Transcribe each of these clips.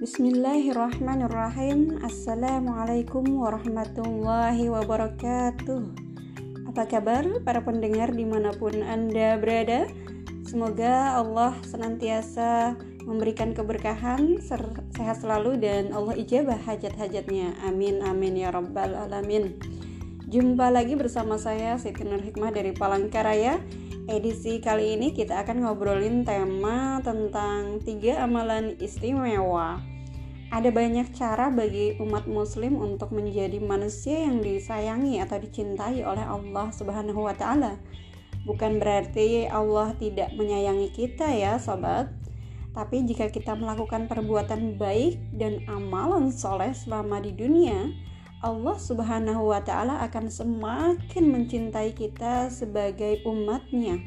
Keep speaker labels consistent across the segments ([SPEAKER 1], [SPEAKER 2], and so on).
[SPEAKER 1] Bismillahirrahmanirrahim. Assalamualaikum warahmatullahi wabarakatuh. Apa kabar para pendengar di mana pun Anda berada? Semoga Allah senantiasa memberikan keberkahan Sehat selalu dan Allah ijabah hajat-hajatnya. Amin amin ya rabbal alamin. Jumpa lagi bersama saya Siti Nur Hikmah dari Palangkaraya. Edisi kali ini kita akan ngobrolin tema tentang tiga amalan istimewa. Ada banyak cara bagi umat muslim untuk menjadi manusia yang disayangi atau dicintai oleh Allah Subhanahu wa taala. Bukan berarti Allah tidak menyayangi kita ya, sobat. Tapi jika kita melakukan perbuatan baik dan amalan soleh selama di dunia, Allah Subhanahu wa taala akan semakin mencintai kita sebagai umatnya.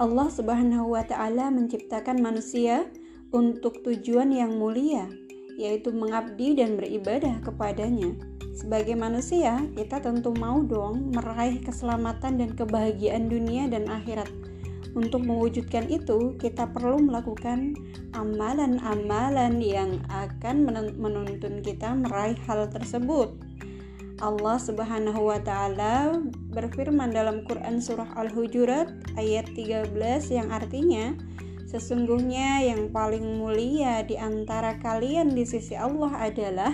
[SPEAKER 1] Allah Subhanahu wa taala menciptakan manusia untuk tujuan yang mulia, yaitu mengabdi dan beribadah kepadanya. Sebagai manusia, kita tentu mau dong meraih keselamatan dan kebahagiaan dunia dan akhirat. Untuk mewujudkan itu, kita perlu melakukan amalan-amalan yang akan menuntun kita meraih hal tersebut. Allah Subhanahu wa taala berfirman dalam Quran surah Al-Hujurat ayat 13 yang artinya sesungguhnya yang paling mulia di antara kalian di sisi Allah adalah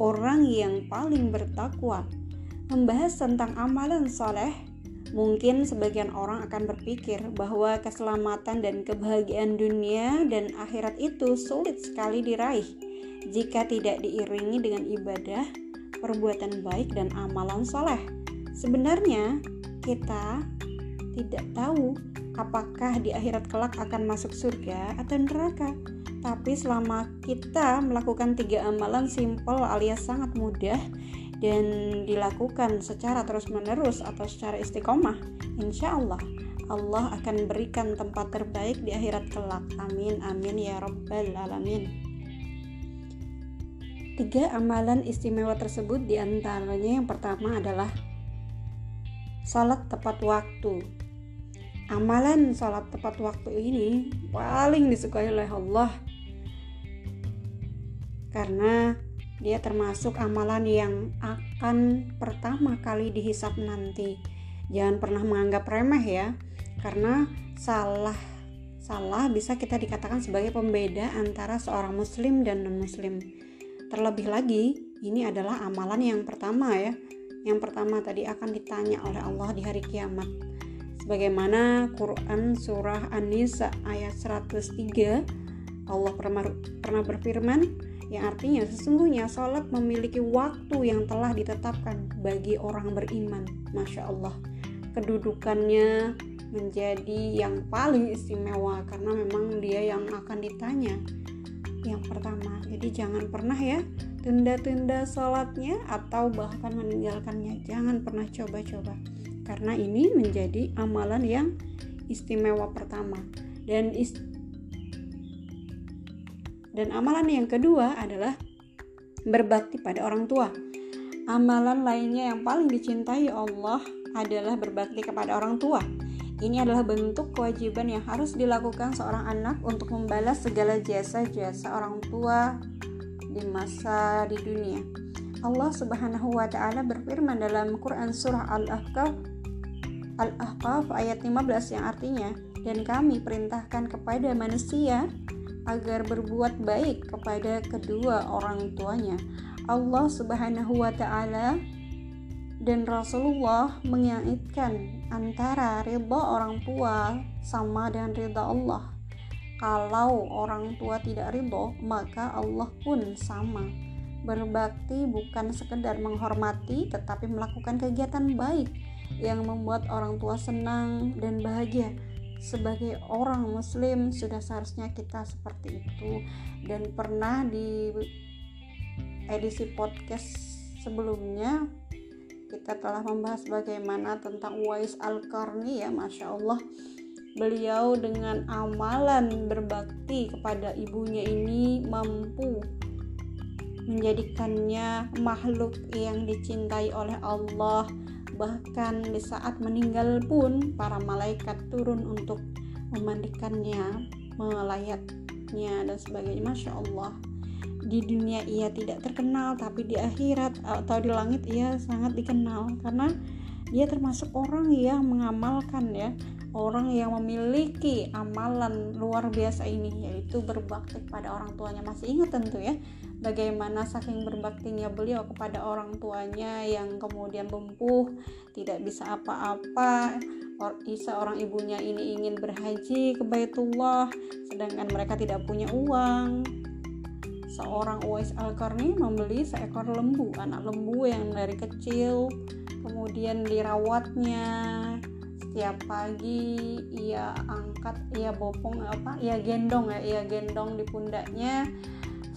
[SPEAKER 1] orang yang paling bertakwa. Membahas tentang amalan soleh Mungkin sebagian orang akan berpikir bahwa keselamatan dan kebahagiaan dunia dan akhirat itu sulit sekali diraih jika tidak diiringi dengan ibadah, perbuatan baik, dan amalan soleh. Sebenarnya, kita tidak tahu apakah di akhirat kelak akan masuk surga atau neraka. Tapi selama kita melakukan tiga amalan simpel alias sangat mudah dan dilakukan secara terus-menerus atau secara istiqomah, insya Allah Allah akan berikan tempat terbaik di akhirat kelak. Amin, amin ya Rabbal 'Alamin. Tiga amalan istimewa tersebut di antaranya yang pertama adalah salat tepat waktu. Amalan salat tepat waktu ini paling disukai oleh Allah karena dia termasuk amalan yang akan pertama kali dihisap nanti. Jangan pernah menganggap remeh ya, karena salah salah bisa kita dikatakan sebagai pembeda antara seorang muslim dan non-muslim. Terlebih lagi, ini adalah amalan yang pertama ya. Yang pertama tadi akan ditanya oleh Allah di hari kiamat. Sebagaimana Quran surah An-Nisa ayat 103 Allah pernah, berfirman, yang artinya sesungguhnya sholat memiliki waktu yang telah ditetapkan bagi orang beriman. Masya Allah, kedudukannya menjadi yang paling istimewa karena memang dia yang akan ditanya yang pertama. Jadi jangan pernah ya tunda-tunda sholatnya atau bahkan meninggalkannya. Jangan pernah coba-coba karena ini menjadi amalan yang istimewa pertama dan ist dan amalan yang kedua adalah berbakti pada orang tua. Amalan lainnya yang paling dicintai Allah adalah berbakti kepada orang tua. Ini adalah bentuk kewajiban yang harus dilakukan seorang anak untuk membalas segala jasa-jasa orang tua di masa di dunia. Allah Subhanahu wa taala berfirman dalam Quran surah Al-Ahqaf Al-Ahqaf ayat 15 yang artinya dan kami perintahkan kepada manusia agar berbuat baik kepada kedua orang tuanya. Allah Subhanahu wa taala dan Rasulullah mengaitkan antara ridha orang tua sama dengan ridha Allah. Kalau orang tua tidak ridho, maka Allah pun sama. Berbakti bukan sekedar menghormati, tetapi melakukan kegiatan baik yang membuat orang tua senang dan bahagia. Sebagai orang muslim sudah seharusnya kita seperti itu. Dan pernah di edisi podcast sebelumnya kita telah membahas bagaimana tentang Uwais Al-Qarni ya Masya Allah. Beliau dengan amalan berbakti kepada ibunya ini mampu menjadikannya makhluk yang dicintai oleh Allah Bahkan di saat meninggal pun para malaikat turun untuk memandikannya, melayat miliknya dan sebagainya. Masya Allah. Di dunia ia tidak terkenal tapi di akhirat atau di langit ia sangat dikenal. Karena dia termasuk orang yang mengamalkan ya. Orang yang memiliki amalan luar biasa ini yaitu berbakti kepada orang tuanya. Masih ingat tentu ya bagaimana saking berbaktinya beliau kepada orang tuanya yang kemudian lumpuh tidak bisa apa-apa seorang ibunya ini ingin berhaji ke Baitullah sedangkan mereka tidak punya uang. Seorang Uwais Al-Qarni membeli seekor lembu anak lembu yang dari kecil kemudian dirawatnya. Setiap pagi ia angkat ia bopong apa ia gendong ya ia gendong di pundaknya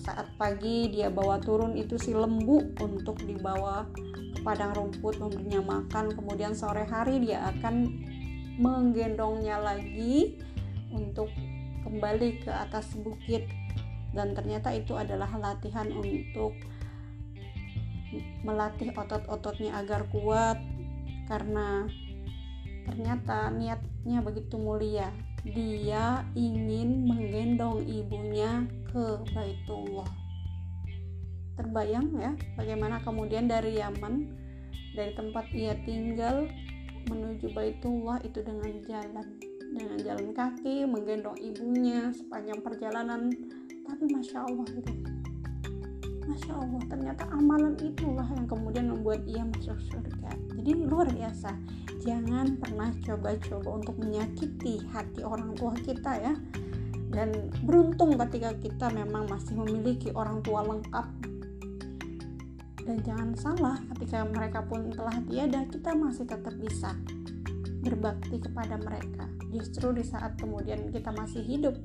[SPEAKER 1] saat pagi dia bawa turun itu si lembu untuk dibawa ke padang rumput memberinya makan kemudian sore hari dia akan menggendongnya lagi untuk kembali ke atas bukit dan ternyata itu adalah latihan untuk melatih otot-ototnya agar kuat karena Ternyata niatnya begitu mulia. Dia ingin menggendong ibunya ke Baitullah. Terbayang ya bagaimana kemudian dari Yaman dari tempat ia tinggal menuju Baitullah itu dengan jalan dengan jalan kaki menggendong ibunya sepanjang perjalanan tapi masya Allah gitu Masya Allah ternyata amalan itulah yang kemudian membuat ia masuk surga. Jadi luar biasa. Jangan pernah coba-coba untuk menyakiti hati orang tua kita ya. Dan beruntung ketika kita memang masih memiliki orang tua lengkap. Dan jangan salah ketika mereka pun telah tiada kita masih tetap bisa berbakti kepada mereka. Justru di saat kemudian kita masih hidup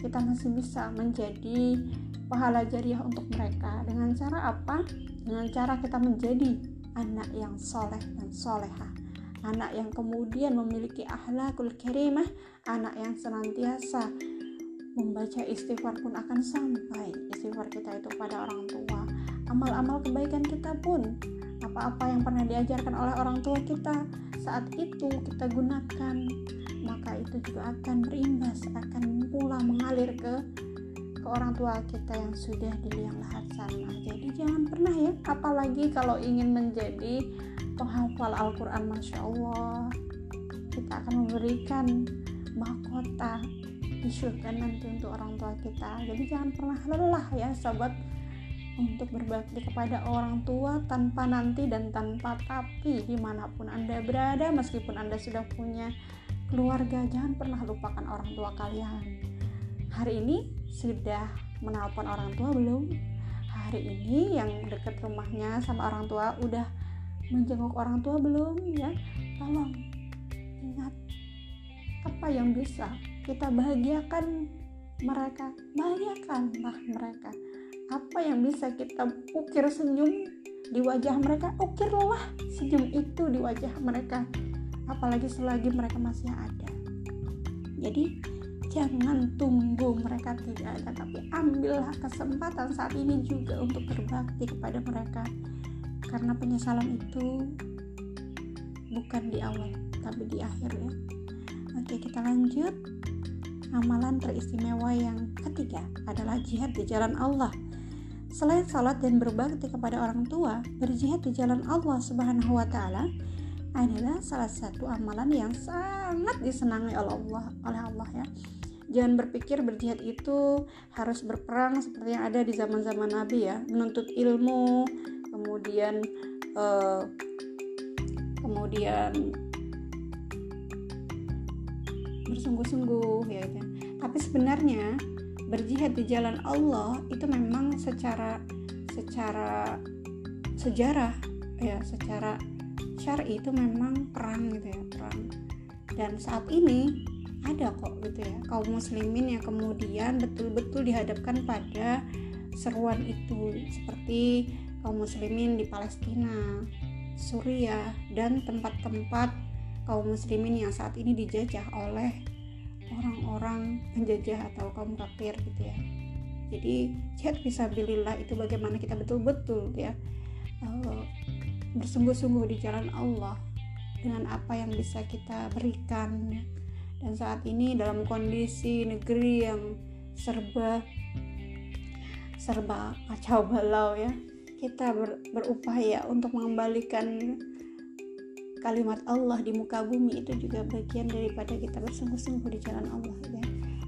[SPEAKER 1] kita masih bisa menjadi pahala jariah untuk mereka. Dengan cara apa? Dengan cara kita menjadi anak yang soleh dan soleha. Anak yang kemudian memiliki akhlakul karimah anak yang senantiasa membaca istighfar pun akan sampai istighfar kita itu pada orang tua. Amal-amal kebaikan kita pun apa-apa yang pernah diajarkan oleh orang tua kita saat itu kita gunakan maka itu juga akan berimbas akan pula mengalir ke ke orang tua kita yang sudah di liang lahat sana jadi jangan pernah ya apalagi kalau ingin menjadi penghafal Al-Quran Masya Allah kita akan memberikan mahkota di surga nanti untuk orang tua kita. Jadi jangan pernah lelah ya sobat untuk berbakti kepada orang tua tanpa nanti dan tanpa tapi di mana pun anda berada meskipun anda sudah punya keluarga jangan pernah lupakan orang tua kalian. Hari ini sudah menelpon orang tua belum? Hari ini yang dekat rumahnya sama orang tua udah menjenguk orang tua belum ya? Tolong ingat apa yang bisa kita bahagiakan mereka. Bahagiakanlah mereka. Apa yang bisa kita ukir senyum di wajah mereka ukirlah senyum itu di wajah mereka. Apalagi selagi mereka masih ada. Jadi jangan tunggu mereka tidak ada tapi ambillah kesempatan saat ini juga untuk berbakti kepada mereka. Karena penyesalan itu bukan di awal tapi di akhir ya. Oke kita lanjut. Amalan teristimewa yang ketiga adalah jihad di jalan Allah. Selain salat dan berbakti kepada orang tua, berjihad di jalan Allah Subhanahu wa taala adalah salah satu amalan yang sangat disenangi oleh Allah oleh Allah ya jangan berpikir berjihad itu harus berperang seperti yang ada di zaman-zaman Nabi ya menuntut ilmu kemudian uh, kemudian bersungguh-sungguh ya gitu. tapi sebenarnya berjihad di jalan Allah itu memang secara secara sejarah ya secara syar'i itu memang perang gitu ya perang dan saat ini kaum muslimin yang kemudian betul-betul dihadapkan pada seruan itu seperti kaum muslimin di Palestina, Suriah dan tempat-tempat kaum muslimin yang saat ini dijajah oleh orang-orang penjajah atau kaum kafir gitu ya. Jadi jihad fisabilillah itu bagaimana kita betul-betul ya uh, bersungguh-sungguh di jalan Allah dengan apa yang bisa kita berikan dan saat ini dalam kondisi negeri yang serba serba kacau balau ya kita ber, berupaya untuk mengembalikan kalimat Allah di muka bumi. Itu juga bagian daripada kita bersungguh-sungguh di jalan Allah ya.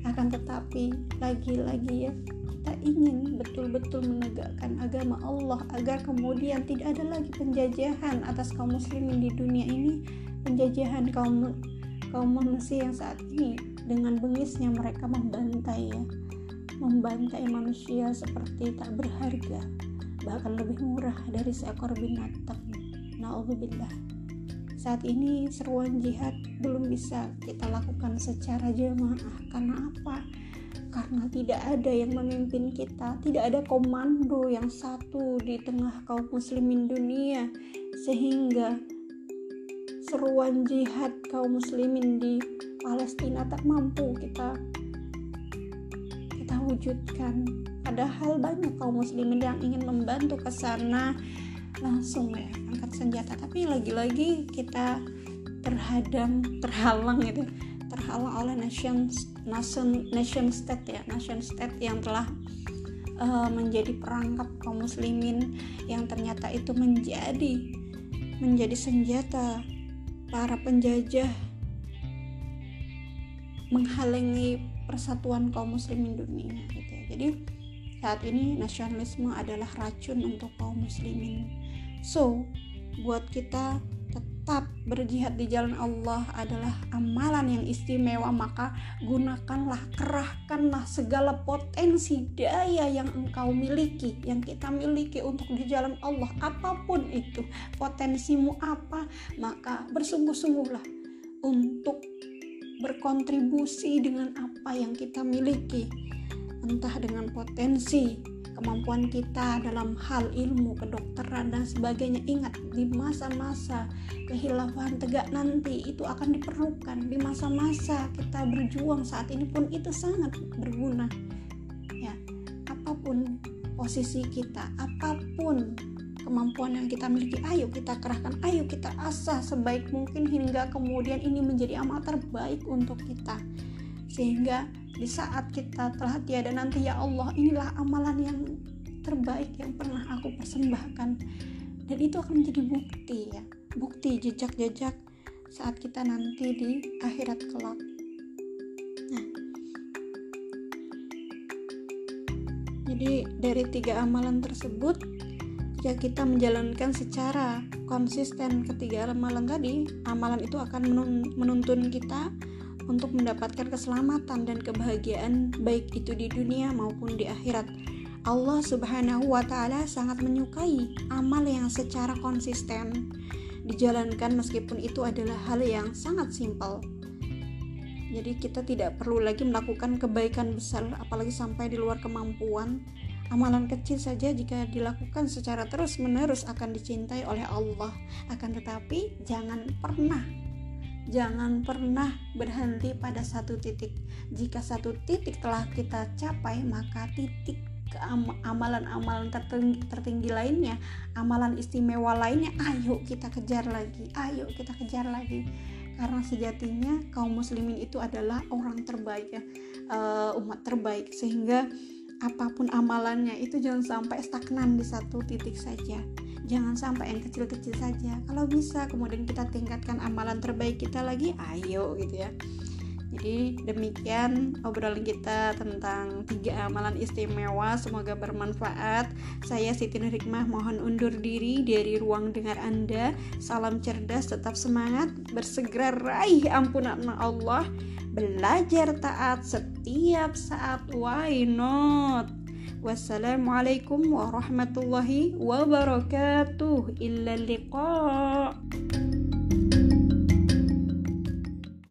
[SPEAKER 1] Akan tetapi lagi-lagi ya kita ingin betul-betul menegakkan agama Allah agar kemudian tidak ada lagi penjajahan atas kaum muslimin di dunia ini. Penjajahan kaum kaum manusia yang saat ini dengan bengisnya mereka membantai ya. Membantai manusia seperti tak berharga bahkan lebih murah dari seekor binatang. Na'udzubillah. Saat ini seruan jihad belum bisa kita lakukan secara jamaah. Karena apa? Karena tidak ada yang memimpin kita, tidak ada komando yang satu di tengah kaum muslimin dunia. Sehingga seruan jihad kaum muslimin di Palestina tak mampu kita kita wujudkan. Padahal banyak kaum muslimin yang ingin membantu ke sana. Langsung ya angkat senjata. Tapi lagi-lagi kita terhadang terhalang gitu terhalang oleh nation nation nation state ya. Nation state yang telah uh, menjadi perangkap kaum muslimin yang ternyata itu menjadi menjadi senjata para penjajah menghalangi persatuan kaum muslimin dunia gitu ya. Jadi saat ini nasionalisme adalah racun untuk kaum muslimin So, buat kita tetap berjihad di jalan Allah adalah amalan yang istimewa maka gunakanlah kerahkanlah segala potensi daya yang engkau miliki yang kita miliki untuk di jalan Allah. Apa pun itu potensimu apa maka bersungguh-sungguhlah untuk berkontribusi dengan apa yang kita miliki entah dengan potensi kemampuan kita dalam hal ilmu, kedokteran dan sebagainya. Ingat di masa-masa kehilafan tegak nanti itu akan diperlukan. Di masa-masa kita berjuang saat ini pun itu sangat berguna. Ya, apa pun posisi kita, apa pun kemampuan yang kita miliki, ayo kita kerahkan, ayo kita asah sebaik mungkin hingga kemudian ini menjadi amal terbaik untuk kita. Sehingga di saat kita telah tiada nanti ya Allah inilah amalan yang terbaik yang pernah aku persembahkan. Dan itu akan menjadi bukti ya. Bukti jejak-jejak saat kita nanti di akhirat kelak. Nah. Jadi dari tiga amalan tersebut jika kita menjalankan secara konsisten ketiga amalan tadi amalan itu akan menuntun kita untuk mendapatkan keselamatan dan kebahagiaan baik itu di dunia maupun di akhirat. Allah Subhanahu wa taala sangat menyukai amal yang secara konsisten dijalankan meskipun itu adalah hal yang sangat simpel. Jadi kita tidak perlu lagi melakukan kebaikan besar apalagi sampai di luar kemampuan. Amalan kecil saja jika dilakukan secara terus-menerus akan dicintai oleh Allah. Akan tetapi jangan pernah Jangan pernah berhenti pada satu titik. Jika satu titik telah kita capai, maka titik amalan-amalan tertinggi, tertinggi lainnya, amalan istimewa lainnya, ayo kita kejar lagi, ayo kita kejar lagi. Karena sejatinya kaum muslimin itu adalah orang terbaik ya, uh, umat terbaik sehingga apa pun amalannya itu jangan sampai stagnan di satu titik saja. Jangan sampai yang kecil-kecil saja. Kalau bisa kemudian kita tingkatkan amalan terbaik kita lagi ayo gitu ya jadi demikian obrolan kita tentang tiga amalan istimewa. Semoga bermanfaat. Saya Siti Hikmah mohon undur diri dari ruang dengar Anda. Salam cerdas tetap semangat. Bersegera raih ampunan Allah. Belajar taat setiap saat. Why not? Wassalamualaikum warahmatullahi wabarakatuh. Illa liqa